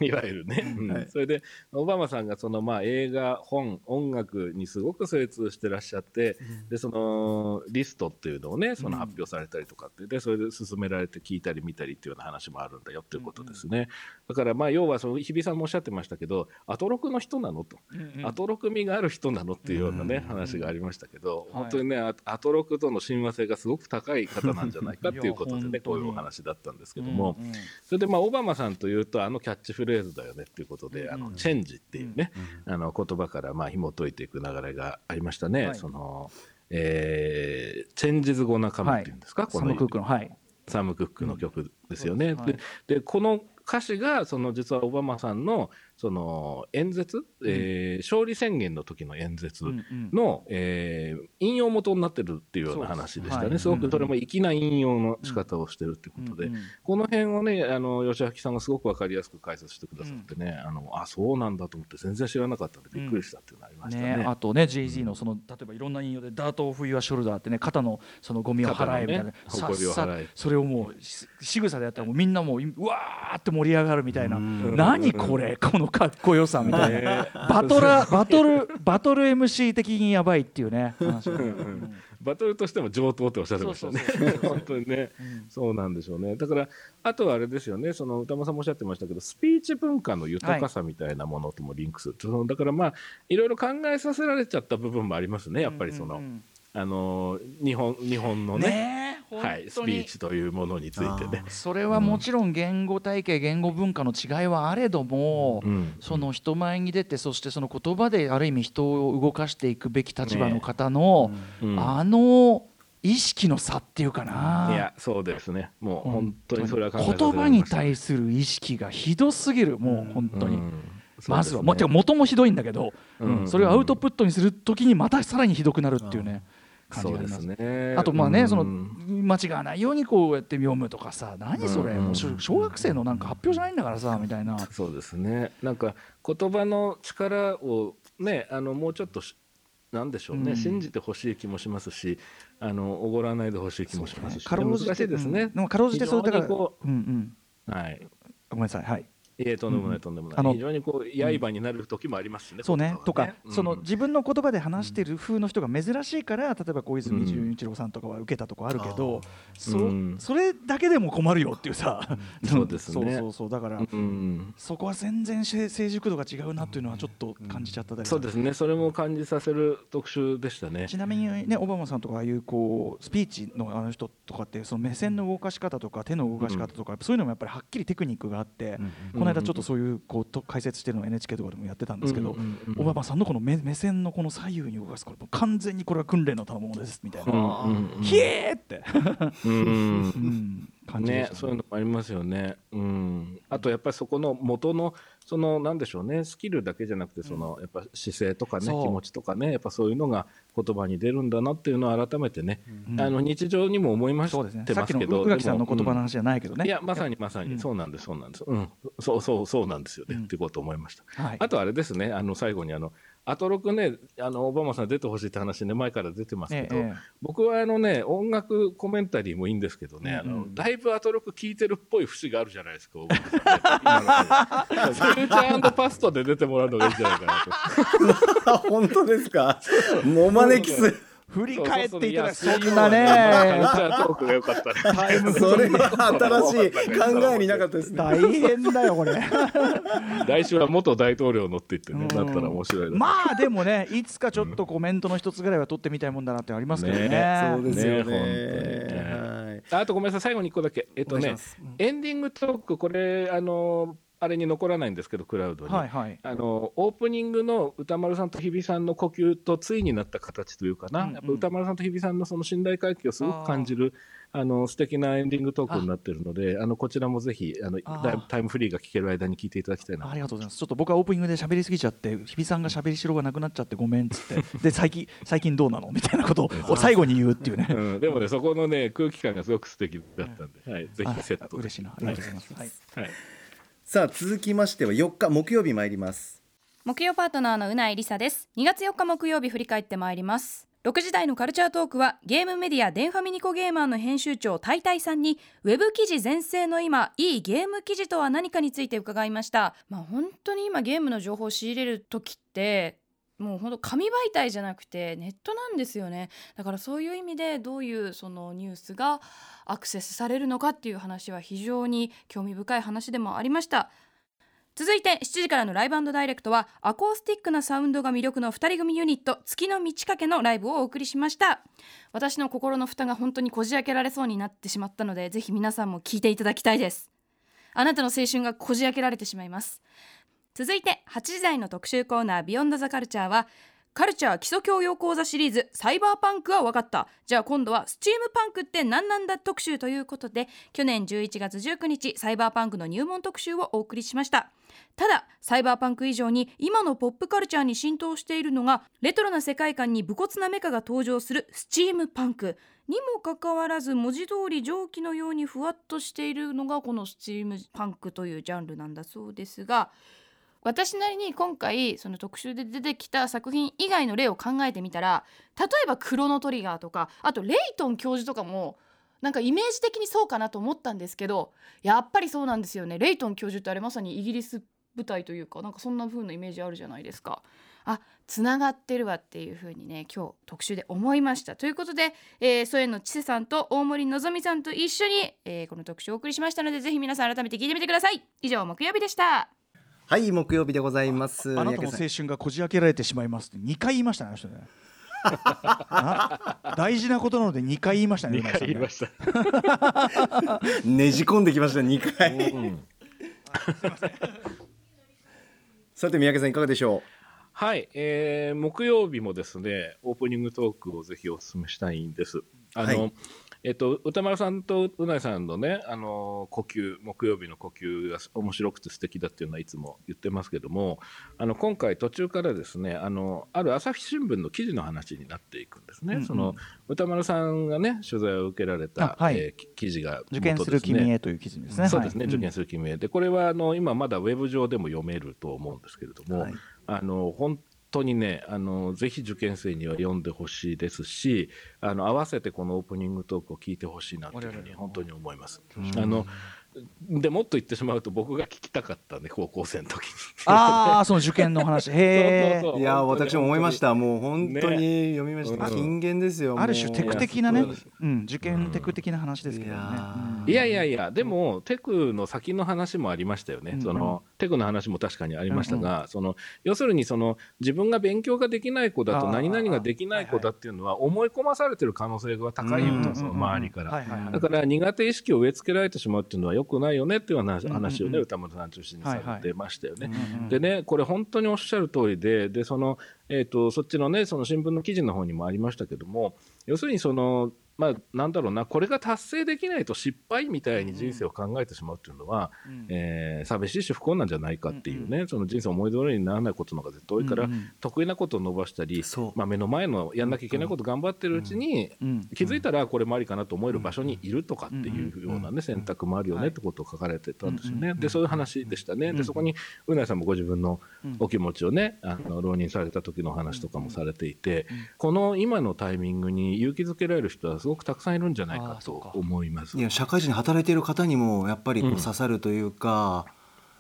い。わゆるね、うん。はい、それでオバマさんがそのまあ映画本音楽にすごく精通してらっしゃって、うん、でそのリストっていうのをねその発表されたりとかってでそれで進められて聞いたり見たりっていうような話もあるんだよっていうことですね、だからまあ要はその日比さんもおっしゃってましたけどアトロクの人なのと、アトロク味がある人なのっていうようなね、話がありましたけど、本当にねアトロクとの親和性がすごく高い方なんじゃないかっていうことでねこういうお話だったんですけども、それでまあオバマさんというとあのキャッチフレーズだよねっていうことで、あのチェンジっていうね、あの言葉からまあ紐解いていく流れがありましたね。はい、そのえー、チェンジズ・ゴナカムっていうんですか、はい、このサム・クックの、はい、サム・クックの曲ですよね。うん。はい、ででこの歌詞がその実はオバマさんのその演説、うん、えー、勝利宣言の時の演説の、うんうん、えー、引用元になってるっていうような話でしたね、はい、すごくそれも粋な引用の仕方をしてるってことで、うんうん、この辺をねあの吉明さんがすごく分かりやすく解説してくださってね、うん、あのあそうなんだと思って全然知らなかったんでびっくりしたっていうのありましたね。ね、あとね JZ のその例えばいろんな引用で「ダート・オフ・ユア・ショルダー」ってね肩のそのゴミを払えみたいな、ね、さっさそれをもう仕草でやったらもうみんなもううわーって盛り上がるみたいな、何これ？このかっこよさみたいな、バトラバトルバトル MC 的にやばいっていうねバトルとしても上等っておっしゃってましたね。本当にね、うん、そうなんでしょうね。だからあとはあれですよね。その歌間さんもおっしゃってましたけどスピーチ文化の豊かさみたいなものともリンクする、はい、だからまあいろいろ考えさせられちゃった部分もありますねやっぱりその、うんうんうんあの日本日本のねねはい、スピーチというものについてね。それはもちろん言語体系、言語文化の違いはあれども、うん、その人前に出てそしてその言葉である意味人を動かしていくべき立場の方の、ねうん、あの意識の差っていうかな。いやそうですね。もう本当にそれは言葉に対する意識がひどすぎる。もう本当に。うん。まずは、ね、もて元もひどいんだけど、うん。それをアウトプットにするときにまたさらにひどくなるっていうね。感じがありますね。あとまあね、うん、その間違わないようにこうやって読むとかさ、何それ、うん、もう小学生のなんか発表じゃないんだからさみたいな。そうですね。なんか言葉の力をね、あのもうちょっとなんでしょうね、うん、信じてほしい気もしますし、あのおごらないでほしい気もしますし、かろうじてですね。でもかろうじてそうだから、うんうん、はい。ごめんなさいはいいえとんでもないとんでもない、うん、非常にこう刃になる時もありますしね、そうね。とか、その自分の言葉で話してる風の人が珍しいから例えば小泉純一郎さんとかは受けたとこあるけど、そそれだけでも困るよっていうさ、そうですね。そうそうそう。だから、そこは全然成熟度が違うなというのはちょっと感じちゃったそうですね。それも感じさせる特集でしたね。ちなみにねオバマさんとかああいうこうスピーチのあの人とかってその目線の動かし方とか手の動かし方とか、そういうのもやっぱりはっきりテクニックがあって、この間ちょっとそういうこうと解説してるの NHK とかでもやってたんですけど、オバマさんのこの目目線のこの左右に動かすこれ完全にこれは訓練の賜物ですみたいな「ひえ!」って。うん感じねそういうのもありますよね。うん。あとやっぱりそこの元のそのなんでしょうね。スキルだけじゃなくてその、やっぱ姿勢とかね気持ちとかねやっぱそういうのが言葉に出るんだなっていうのを改めてね、うん、あの日常にも思いましてますけど、宇垣さんの言葉の話じゃないけどね、いやまさにまさにそうなんですそうなんです、うん、そうそうそうなんですよね、っていうことを思いました。はい、あとあれですねあの最後にあのアトロクね、あのオバマさん出てほしいって話ね、前から出てますけど、ええ、僕はあのね、音楽コメンタリーもいいんですけどね、うん、あのだいぶアトロク聴いてるっぽい節があるじゃないですか、オバマさん、ね。フューチャーパストで出てもらうのがいいんじゃないかなと。本当ですか？モマネキス。振り返っていただく。そんなねタイムそれは新しい考えになかったです大変だよこれ。来週は元大統領乗っていってねなったら面白いまあでもねいつかちょっとコメントの一つぐらいは取ってみたいもんだなってありますけどね。そうですよね。あとごめんなさい最後に一個だけ。えっとねエンディングトークこれあのあれに残らないんですけど、クラウドに。はいはい、あのオープニングの歌丸さんと日比さんの呼吸と対になった形というかな、うんうん、やっぱ歌丸さんと日比さんのその信頼関係をすごく感じる、あの素敵なエンディングトークになってるので、あのこちらもぜひあのタイムフリーが聞ける間に聞いていただきたいなありがとうございます。ちょっと僕はオープニングで喋りすぎちゃって、日比さんが喋りしろがなくなっちゃってごめんっつって、で最近最近どうなの？みたいなことを最後に言うっていうね。うん、でもねそこのね空気感がすごく素敵だったんで、はい、ぜひセット。嬉しいな。ありがとうございます。はい。はいさあ続きましては4日木曜日参ります。木曜パートナーのうないりさです。2月4日木曜日振り返ってまいります。6時台のカルチャートークはゲームメディアデンファミニコゲーマーの編集長タイタイさんにウェブ記事全盛の今いいゲーム記事とは何かについて伺いました。まあ本当に今ゲームの情報を仕入れる時ってもうほんと紙媒体じゃなくてネットなんですよね。だからそういう意味でどういうそのニュースがアクセスされるのかっていう話は非常に興味深い話でもありました。続いて7時からのライブダイレクトはアコースティックなサウンドが魅力の2人組ユニット月の満ち欠けのライブをお送りしました。私の心の蓋が本当にこじ開けられそうになってしまったのでぜひ皆さんも聞いていただきたいです。あなたの青春がこじ開けられてしまいます。続いて8時台の特集コーナー Beyond the Culture はカルチャー基礎教養講座シリーズサイバーパンクは分かった。じゃあ今度はスチームパンクって何なんだ特集ということで去年11月19日サイバーパンクの入門特集をお送りしました。ただサイバーパンク以上に今のポップカルチャーに浸透しているのがレトロな世界観に武骨なメカが登場するスチームパンク。にもかかわらず文字通り蒸気のようにふわっとしているのがこのスチームパンクというジャンルなんだそうですが私なりに今回その特集で出てきた作品以外の例を考えてみたら例えば「クロノトリガー」とかあとレイトン教授とかもなんかイメージ的にそうかなと思ったんですけどやっぱりそうなんですよね。レイトン教授ってあれまさにイギリス舞台というかなんかそんな風なイメージあるじゃないですか。あつながってるわっていう風にね今日特集で思いました。ということで、えー、添野千世さんと大森のぞみさんと一緒に、えー、この特集をお送りしましたのでぜひ皆さん改めて聞いてみてください。以上木曜日でした。はい木曜日でございますあなたの青春がこじ開けられてしまいますって2回言いましたねあの人ね大事なことなので2回言いましたね。2回言いました。ねじ込んできました2回。うん、さて三宅さんいかがでしょう？はい、えー、木曜日もですねオープニングトークをぜひお勧めしたいんです。あの、はいえっと、歌丸さんとうなさんのね、あの呼吸、木曜日の呼吸が面白くて素敵だっていうのはいつも言ってますけども、あの今回途中からですね、あのある朝日新聞の記事の話になっていくんですね。うんうん、その歌丸さんがね取材を受けられた、はい、えー、記事が、ね、受験する君へという記事ですね。そうですね、はい、受験する君へ。で、これはあの今まだウェブ上でも読めると思うんですけれども、はい、あの本当にね、あの、ぜひ受験生には読んでほしいですし、あの、合わせてこのオープニングトークを聞いてほしいなというふうに本当に思います。あの、でもっと言ってしまうと僕が聞きたかったね高校生の時に。ああその受験の話。へえいや私も思いました。もう本当に読みました、ね、金言ですよある種テク的なね、うん、受験テク的な話ですけどね、いやいやいやでもテクの先の話もありましたよね、そのテクの話も確かにありましたが、その要するにその自分が勉強ができない子だと何々ができない子だっていうのは思い込まされてる可能性が高いよと、その周りから、だから苦手意識を植え付けられてしまうっていうのはよくないよねっていう話話をね、歌丸さん中心にされてましたよね。でねこれ本当におっしゃる通りででその、えーと、そっちのねその新聞の記事の方にもありましたけども要するにそのまあ、なんだろうなこれが達成できないと失敗みたいに人生を考えてしまうっていうのは、うん、えー、寂しいし不幸なんじゃないかっていうね、うん。うん、その人生思い通りにならないことの方が絶対多いから、うんうん、得意なことを伸ばしたり、まあ、目の前のやんなきゃいけないこと頑張ってるうちに、うん、気づいたらこれもありかなと思える場所にいるとかっていうようなね選択もあるよねってことを書かれてたんですよね。でそういう話でしたね。でそこにうなやさんもご自分のお気持ちをねあの浪人された時の話とかもされていてこの今のタイミングに勇気づけられる人はすごくたくさんいるんじゃゃないかと思います。いや社会人で働いている方にもやっぱりこう刺さるというか、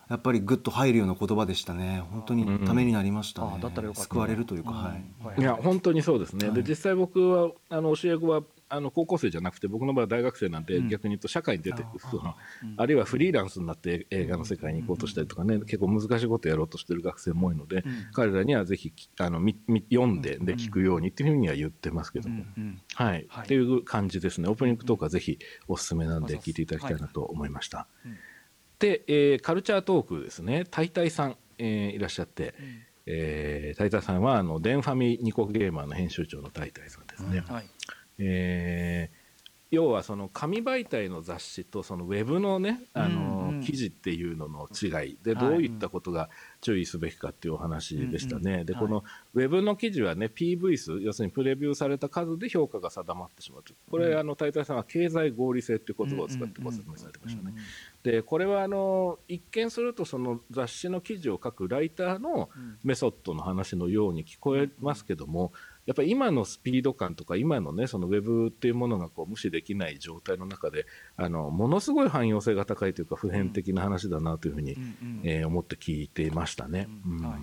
うん、やっぱりぐっと入るような言葉でしたね。本当にためになりましたね、うん、救われるというか、はい、いや本当にそうですね、はい、で実際僕はあの教え子はあの高校生じゃなくて僕の場合は大学生なんで、逆に言うと社会に出てそのあるいはフリーランスになって映画の世界に行こうとしたりとかね、結構難しいことやろうとしてる学生も多いので、彼らにはぜひあのみみ読んでで聞くようにっていうふうには言ってますけども、はい、っていう感じですね。オープニングトークはぜひおすすめなんで聞いていただきたいなと思いました。で、えー、カルチャートークですね。タイタイさん、えー、いらっしゃって、えー、タイタイさんはあのデンファミニコゲーマーの編集長のタイタイさんですね。はいえー、要はその紙媒体の雑誌とそのウェブのねあの、記事っていうのの違い。でどういったことが注意すべきかっていうお話でしたね。でこのウェブの記事はね PV 数要するにプレビューされた数で評価が定まってしまうこれ、あの大体さんは経済合理性っていう言葉を使ってご説明されてましたね。でこれはあの一見するとその雑誌の記事を書くライターのメソッドの話のように聞こえますけども、やっぱり今のスピード感とか今のねそのウェブっていうものがこう無視できない状態の中であのものすごい汎用性が高いというか普遍的な話だなというふうに、うん、えー、思って聞いていましたね。うん。はい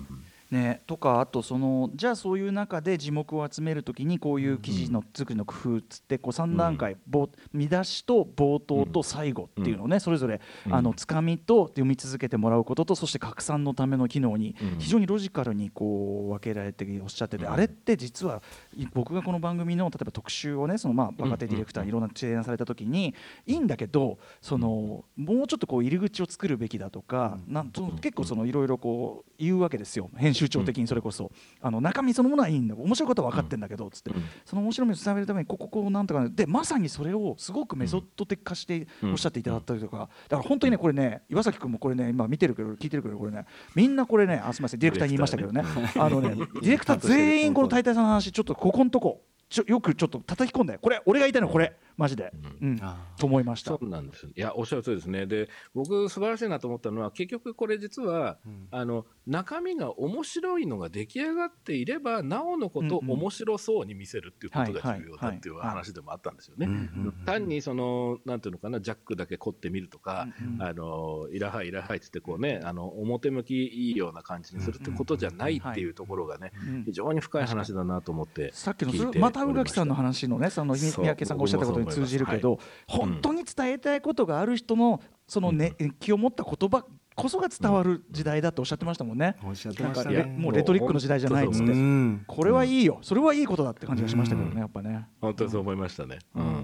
ね、とかあとそのじゃあそういう中で字幕を集めるときにこういう記事の作りの工夫っつってこう3段階、うん、見出しと冒頭と最後っていうのをね、それぞれあのつかみと読み続けてもらうこととそして拡散のための機能に非常にロジカルにこう分けられておっしゃってて、あれって実は僕がこの番組の例えば特集をねそのまあ若手ディレクターにいろんな提案された時にいいんだけどそのもうちょっとこう入り口を作るべきだとかなんと結構そのいろいろこう言うわけですよ。編集長的にそれこそ、あの中身そのものはいいんだ面白いことは分かってんだけどつって、その面白みを伝えるためにこここうなんとかでまさにそれをすごくメソッド的化しておっしゃっていただったりとかだから本当にねこれね岩崎君もこれね今見てるけど聞いてるけどこれねみんなこれねあすみませんディレクターに言いましたけどね。あのね ディレクター全員この大体さんの話ちょっとここのとこちょよくちょっと叩き込んでこれ俺が言いたいのはこれ。マジで、うん、うん、と思いました。そうなんです。いやおっしゃる通りですね。で僕素晴らしいなと思ったのは結局これ実は、うん、あの中身が面白いのが出来上がっていればなおのこと面白そうに見せるっていうことが重要だっていう話でもあったんですよね。単にそのなんていうのかなジャックだけ凝ってみるとか、うんうん、あのいらはいいらはいっつってこうねあの表向きいいような感じにするってことじゃないっていうところがね、非常に深い話だなと思ってさっきのまた宇垣さんの話のねその三宅さんがおっしゃったことに通じるけど、本当に伝えたいことがある人のそのね、気を持った言葉こそが伝わる時代だとおっしゃってましたもんね。おっしゃってましたね。もうレトリックの時代じゃないっつって、これはいいよ、それはいいことだって感じがしましたけどね、やっぱね。本当にそう思いましたね。うん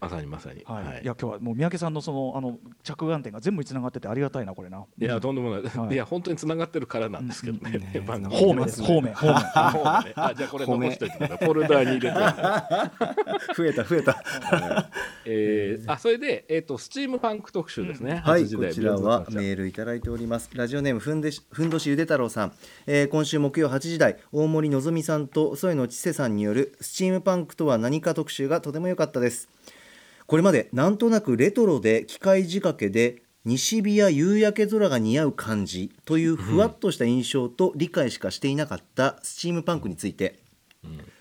まさにまさに、はい、はい、いや今日はもう三宅さんのそのあの着眼点が全部つながっててありがたいなこれな。いやとんでもない、はい、いや本当につながってるからなんですけどね。うんね方面です方面方面。あじゃあこれ残しておいてください。フォルダーに入れて。増えた増えた。えー、あそれでえっ、ー、とスチームパンク特集ですね。はいこちらはメールいただいております。ラジオネームふんでしふんどしゆで太郎さん、えー、今週木曜8時台大森のぞみさんと添野知生さんによるスチームパンクとは何か特集がとても良かったです。これまでなんとなくレトロで機械仕掛けで西日や夕焼け空が似合う感じというふわっとした印象と理解しかしていなかったスチームパンクについて。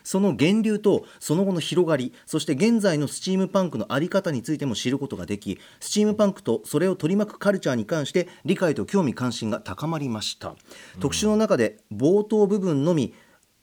その源流とその後の広がりそして現在のスチームパンクの在り方についても知ることができスチームパンクとそれを取り巻くカルチャーに関して理解と興味関心が高まりました、うん、特集の中で冒頭部分のみ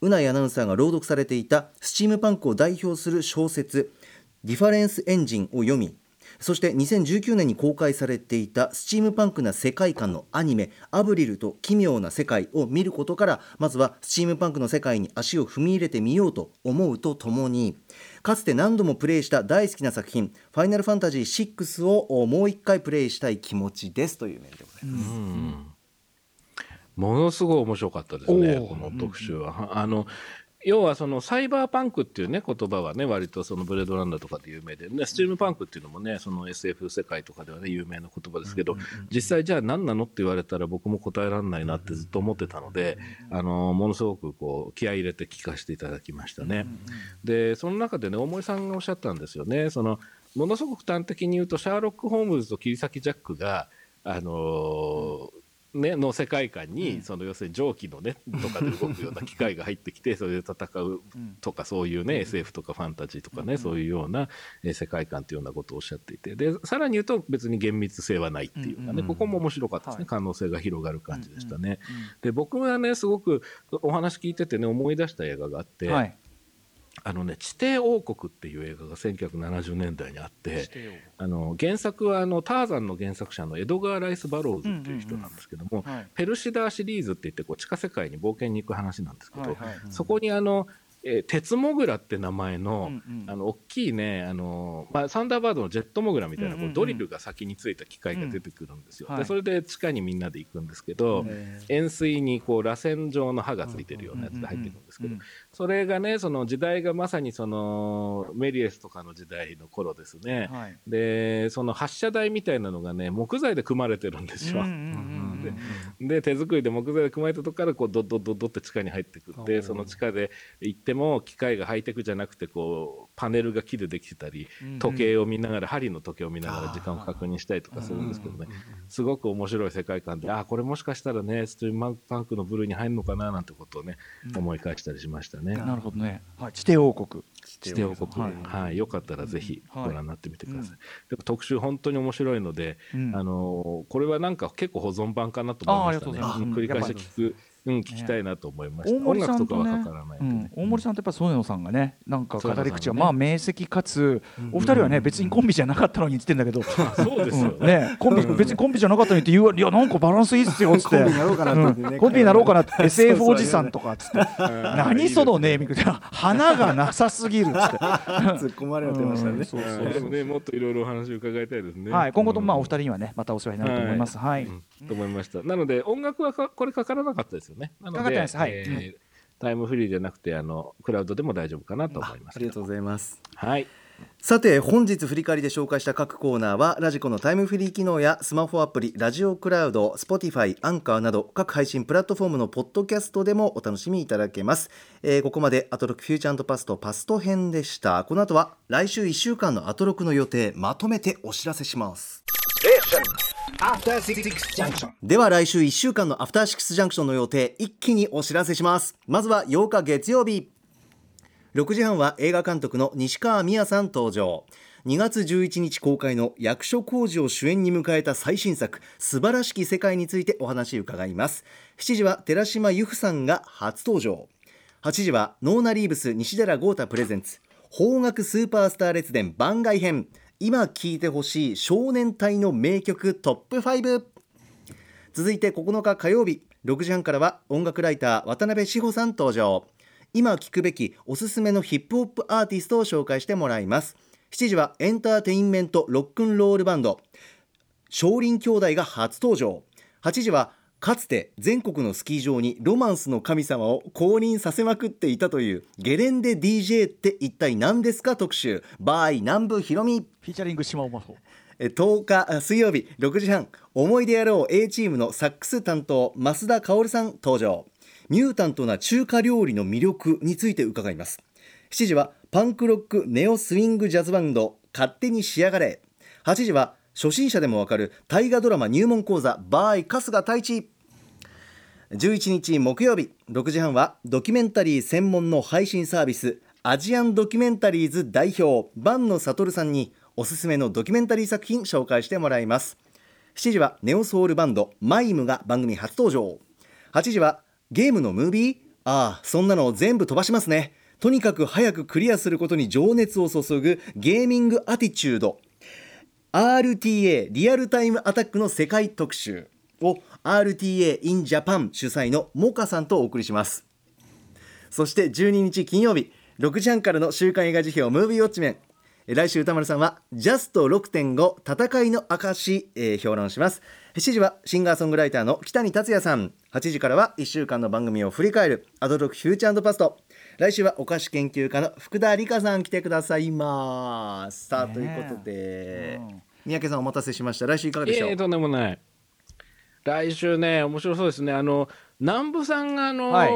宇内アナウンサーが朗読されていたスチームパンクを代表する小説「ディファレンスエンジン」を読みそして2019年に公開されていたスチームパンクな世界観のアニメ「アブリルと奇妙な世界」を見ることからまずはスチームパンクの世界に足を踏み入れてみようと思うとともにかつて何度もプレイした大好きな作品「ファイナルファンタジー6」をもう一回プレイしたい気持ちですというメールでございます。ものすごい面白かったですね、この特集は。あの要はそのサイバーパンクっていうね言葉はね割とそのブレードランダーとかで有名で、ね、スチームパンクっていうのもねその SF 世界とかではね有名な言葉ですけど、実際じゃあ何なのって言われたら僕も答えられないなってずっと思ってたので、あのものすごくこう気合い入れて聞かせていただきましたね。でその中でね大森さんがおっしゃったんですよね。そのものすごく端的に言うとシャーロック・ホームズと切り裂きジャックがあのーね、の世界観に、その要するに蒸気のねとかで動くような機械が入ってきてそれで戦うとかそういうね SF とかファンタジーとかねそういうような世界観というようなことをおっしゃっていて。でさらに言うと別に厳密性はないっていうかねここも面白かったですね。可能性が広がる感じでしたね。で僕はねすごくお話聞いててね思い出した映画があって、はいあのね、地底王国っていう映画が1970年代にあって、あの原作はあのターザンの原作者のエドガー・ライス・バローズっていう人なんですけども、ペルシダーシリーズって言ってこう地下世界に冒険に行く話なんですけど、そこにあのえー、鉄モグラって名前の、うんうん、あの大きいねあの、まあ、サンダーバードのジェットモグラみたいな、こうドリルが先についた機械が出てくるんですよ、うん、でそれで地下にみんなで行くんですけど、円錐にこう螺旋状の刃がついてるようなやつで入ってくるんですけど、それがねその時代がまさにそのメリエスとかの時代の頃ですね、はい、でその発射台みたいなのがね木材で組まれてるんですよ。で手作りで木材で組まれたとこからこうドッドッドッドって地下に入ってくってその地下で行っても機械がハイテクじゃなくてこうパネルが木でできてたり、時計を見ながら針の時計を見ながら時間を確認したりとかするんですけどね。すごく面白い世界観であこれもしかしたらねストリームパンクの部類に入るのかななんてことをね、思い返したりしましたね。なるほどね、はい、地底王国。地底王国、はい、はい、よかったらぜひご覧になってみてください。うん、特集本当に面白いので、うん、あのこれはなんか結構保存版かなと思いましたね。繰り返し聞く。うん、聞きたいなと思いました。大森さんとね、うん、大森さんとやっぱ添野さんがね、なんか語り口がまあ明晰かつ、お二人はね別にコンビじゃなかったのに言ってんだけど、そうですよね。コンビ別にコンビじゃなかったのにって言ういやなんかバランスいいっすよっつって、コンビになろうかなってコンビになろうかなって。SF おじさんとかっつって、何そのネーミングで花がなさすぎるっつって、突っ込まれてましたね。そうそうでもねもっといろいろお話を伺いたいですね。はい、今後とまあお二人にはねまたお世話になると思います。はい。と思いました。なので音楽はこれかからなかったですよね。なので、はいえー、タイムフリーじゃなくてあのクラウドでも大丈夫かなと思います。ありがとうございます。はい。さて本日振り返りで紹介した各コーナーはラジコのタイムフリー機能やスマホアプリラジオクラウド Spotify アンカーなど各配信プラットフォームのポッドキャストでもお楽しみいただけます、えー、ここまでアトロクフューチャーパストパスト編でしたこの後は来週1週間のアトロクの予定まとめてお知らせしますでは来週1週間のアフターシックスジャンクションの予定一気にお知らせします。まずは8日月曜日。6時半は映画監督の西川美也さん登場。2月11日公開の役所広司を主演に迎えた最新作素晴らしき世界についてお話伺います。7時は寺島由布さんが初登場。8時はノーナリーブス西寺豪太プレゼンツ邦楽スーパースター列伝番外編。今聴いてほしい少年隊の名曲トップ5続いて9日火曜日6時半からは音楽ライター渡辺志保さん登場。今聴くべきおすすめのヒップホップアーティストを紹介してもらいます。7時はエンターテインメントロックンロールバンド少林兄弟が初登場。8時はかつて全国のスキー場にロマンスの神様を降臨させまくっていたというゲレンデ DJ って一体何ですか特集。 by 南部広美 featuring 島尾真帆10日水曜日6時半。思い出野郎 A チームのサックス担当増田薫さん登場。ミュータントな中華料理の魅力について伺います。7時はパンクロックネオスイングジャズバンド勝手に仕上がれ。8時は初心者でもわかる大河ドラマ入門講座バイ春日太一11日木曜日6時半はドキュメンタリー専門の配信サービスアジアンドキュメンタリーズ代表坂野悟さんにおすすめのドキュメンタリー作品紹介してもらいます。7時はネオソウルバンドマイムが番組初登場。8時はゲームのムービーああそんなの全部飛ばしますね。とにかく早くクリアすることに情熱を注ぐゲーミングアティチュード。RTA リアルタイムアタックの世界特集を RTA in Japan 主催のモカさんとお送りします。そして12日金曜日6時半からの週刊映画辞表ムービーウォッチメン。来週歌丸さんはジャスト6.5戦いの証、えー、評論します。7時はシンガーソングライターの北谷達也さん。8時からは1週間の番組を振り返るアドロックフューチャーパスト。来週はお菓子研究家の福田理香さん来てくださいます。さあ、ということで、うん、三宅さんお待たせしました。来週いかがでしょう、えー、とんでもない来週ね面白そうですね。あの南部さんがあの、はい、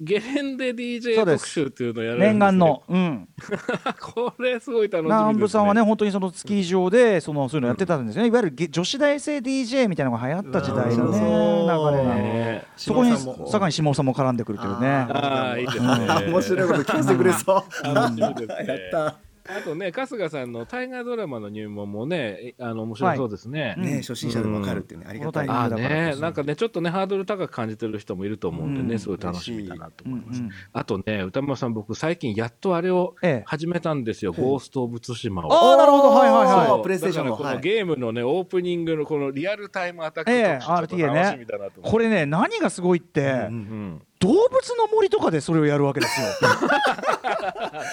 ゲレンデ DJ 特集っていうのをやるんです、念願の、うん、これすごい楽しみ、ね、南部さんはね本当にそのスキー場でそのそういうのやってたんですよね、いわゆる女子大生 DJ みたいなのが流行った時代のね流れなのそこに坂井下さんも絡んでくるというね。ああいいですね。面白いこと聞かせてくれそう。楽しみですね。やったあとね、春日さんの大河ドラマの入門もね、あの面白そうですね。はい、ね、初心者でもわかるっていうね、ありがたい。あね、なんかね、ちょっとね、ハードル高く感じてる人もいると思うんでね、うん、すごい楽しみだなと思います。うんうん、あとね、歌丸さん、僕最近やっとあれを始めたんですよ、ええ、ゴースト・オブ・ツシマを。ああ、なるほど、はいはいはい。プレイステーションのこのゲームのね、オープニングのこのリアルタイムアタックと、ええ、RTA ね。これね、何がすごいって、うんうん動物の森とかでそれをやるわけですよ。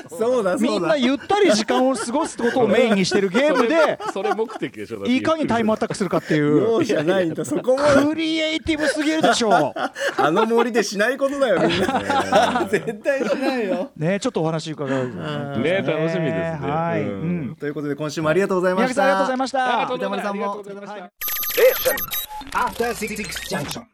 そうだみんなゆったり時間を過ごすことをメインにしてるゲームでそれ目的でしょいかにタイムアタックするかっていう。じゃないんだそこもクリエイティブすぎるでしょあの森でしないことだよみんな絶対しないよねちょっとお話伺うね楽しみですねはい、うん、ということで今週もありがとうございましたありがとうございました歌丸さんもありがとうございましたえ After 66 junction.